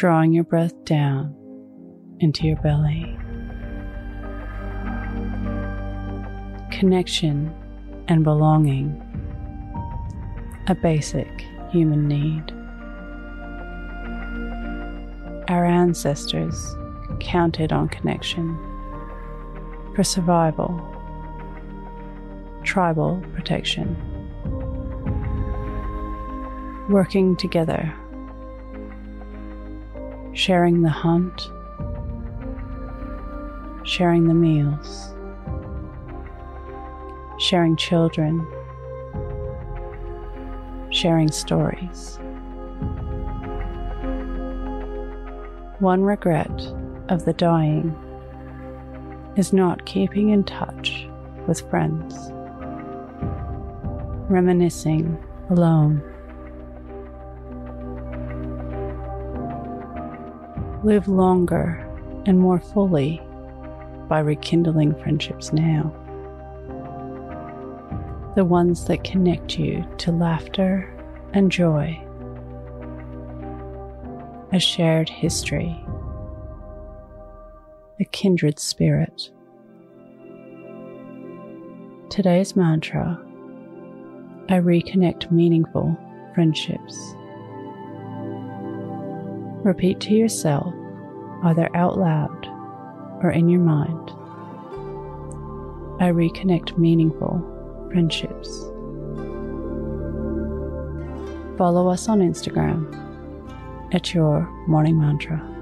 Drawing your breath down into your belly. Connection and belonging, a basic human need. Our ancestors counted on connection for survival, tribal protection, working together, sharing the hunt, sharing the meals, sharing children, sharing stories. One regret of the dying is not keeping in touch with friends, reminiscing alone. Live longer and more fully by rekindling friendships now. The ones that connect you to laughter and joy, a shared history a kindred spirit. Today's mantra I reconnect meaningful friendships. Repeat to yourself, either out loud or in your mind. I reconnect meaningful friendships. Follow us on Instagram at your morning mantra.